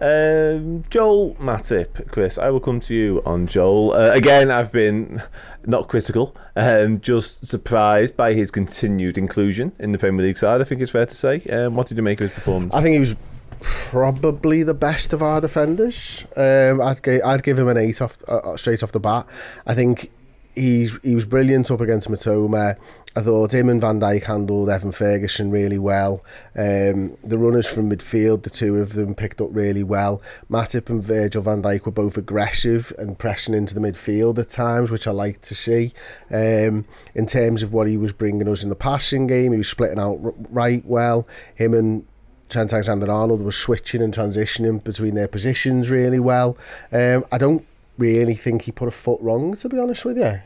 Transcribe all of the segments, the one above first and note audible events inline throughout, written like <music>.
Um, Joel Matip, Chris, I will come to you on Joel. Uh, again, I've been not critical, um, just surprised by his continued inclusion in the Premier League side, I think it's fair to say. Um, what did you make of his performance? I think he was probably the best of our defenders. Um, I'd, gi- I'd give him an eight off uh, straight off the bat. I think he's he was brilliant up against Mitoma. I thought him and Van Dijk handled Evan Ferguson really well. Um, the runners from midfield, the two of them picked up really well. Matip and Virgil van Dijk were both aggressive and pressing into the midfield at times, which I like to see. Um, in terms of what he was bringing us in the passing game, he was splitting out right well. Him and Trent Alexander-Arnold were switching and transitioning between their positions really well. Um, I don't really think he put a foot wrong, to be honest with you.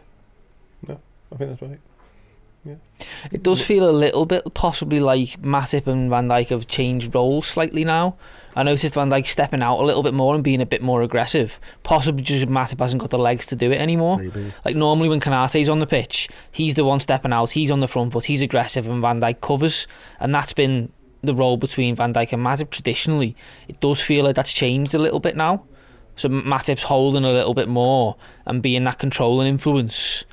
I think that's right. Yeah. It does feel a little bit possibly like Matip and Van Dijk have changed roles slightly now. I noticed Van Dijk stepping out a little bit more and being a bit more aggressive. Possibly just Matip hasn't got the legs to do it anymore. Maybe. Like normally when Konaté's on the pitch, he's the one stepping out, he's on the front foot, he's aggressive and Van Dijk covers. And that's been the role between Van Dijk and Matip traditionally. It does feel like that's changed a little bit now. So Matip's holding a little bit more and being that controlling influence.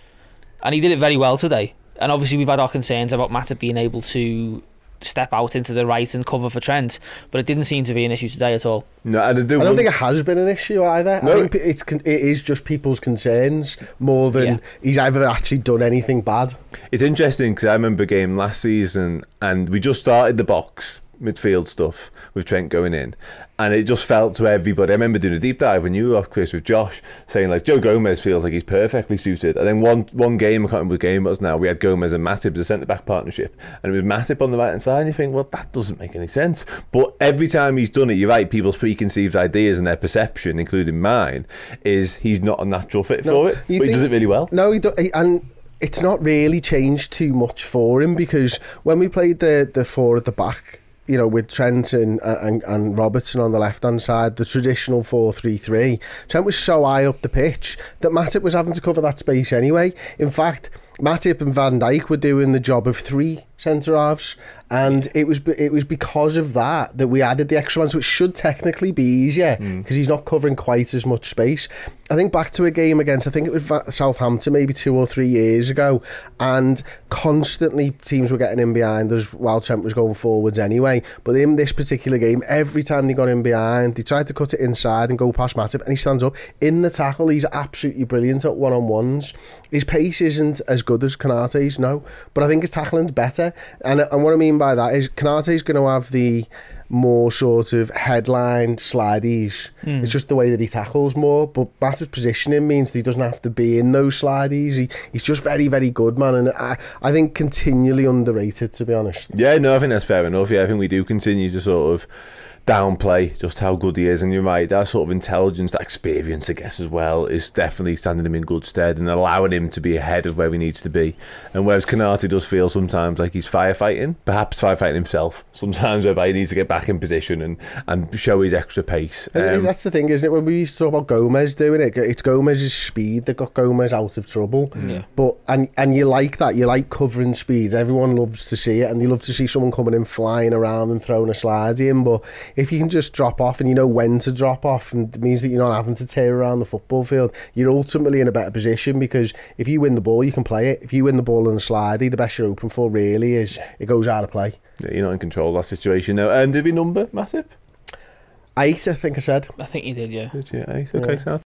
And he did it very well today. And obviously we've had our concerns about Matip being able to step out into the right and cover for Trent, but it didn't seem to be an issue today at all. No, and I, do I don't wonder- think it has been an issue either. No. I think it's it is just people's concerns more than Yeah. he's ever actually done anything bad. It's interesting because I remember a game last season and we just started the box midfield stuff with Trent going in. And it just felt to everybody I remember doing a deep dive when you were off Chris with Josh saying like Joe Gomez feels like he's perfectly suited. And then one one game I can't remember what game it was now we had Gomez and Matip as a centre back partnership. And it was Matip on the right hand side and you think well that doesn't make any sense. But every time he's done it you're right people's preconceived ideas and their perception including mine is he's not a natural fit No, for it but he does it really well. No, he do, and it's not really changed too much for him because when we played the the four at the back, you know, with Trent and and, and Robertson on the left hand side, the traditional four three three, Trent was so high up the pitch that Matip was having to cover that space anyway. In fact. Matip and Van Dijk were doing the job of three centre halves, and it was it was because of that that we added the extra one. So it should technically be easier hmm. because he's not covering quite as much space. I think back to a game against I think it was Southampton maybe two or three years ago, and constantly teams were getting in behind us while Trent was going forwards anyway. But in this particular game, every time they got in behind, they tried to cut it inside and go past Matip, and he stands up in the tackle. He's absolutely brilliant at one on ones. His pace isn't as good as Konaté's, no, but I think his tackling's better. And and what I mean by that is Konaté's going to have the more sort of headline slideys. Hmm. It's just the way that he tackles more. But Matip's positioning means that he doesn't have to be in those slideys. He, he's just very, very good, man. And I, I think continually underrated, to be honest. Yeah, no, I think that's fair enough. Yeah, I think we do continue to sort of downplay just how good he is, and you're right. That sort of intelligence, that experience, I guess, as well, is definitely standing him in good stead and allowing him to be ahead of where he needs to be. And whereas Konaté does feel sometimes like he's firefighting, perhaps firefighting himself, <laughs> sometimes whereby he needs to get back in position and and show his extra pace. Um, that's the thing, isn't it? When we used to talk about Gomez doing it, it's Gomez's speed that got Gomez out of trouble. Yeah. But and and you like that, you like covering speeds. Everyone loves to see it, and you love to see someone coming in flying around and throwing a slide in. But if you can just drop off and you know when to drop off, and it means that you're not having to tear around the football field, you're ultimately in a better position because if you win the ball, you can play it. If you win the ball in a slidey, the best you're open for really is it goes out of play. Yeah, you're not in control of that situation now. And did we number massive? Eight, I think I said. I think you did, yeah. Did you eight? Okay, Yeah. so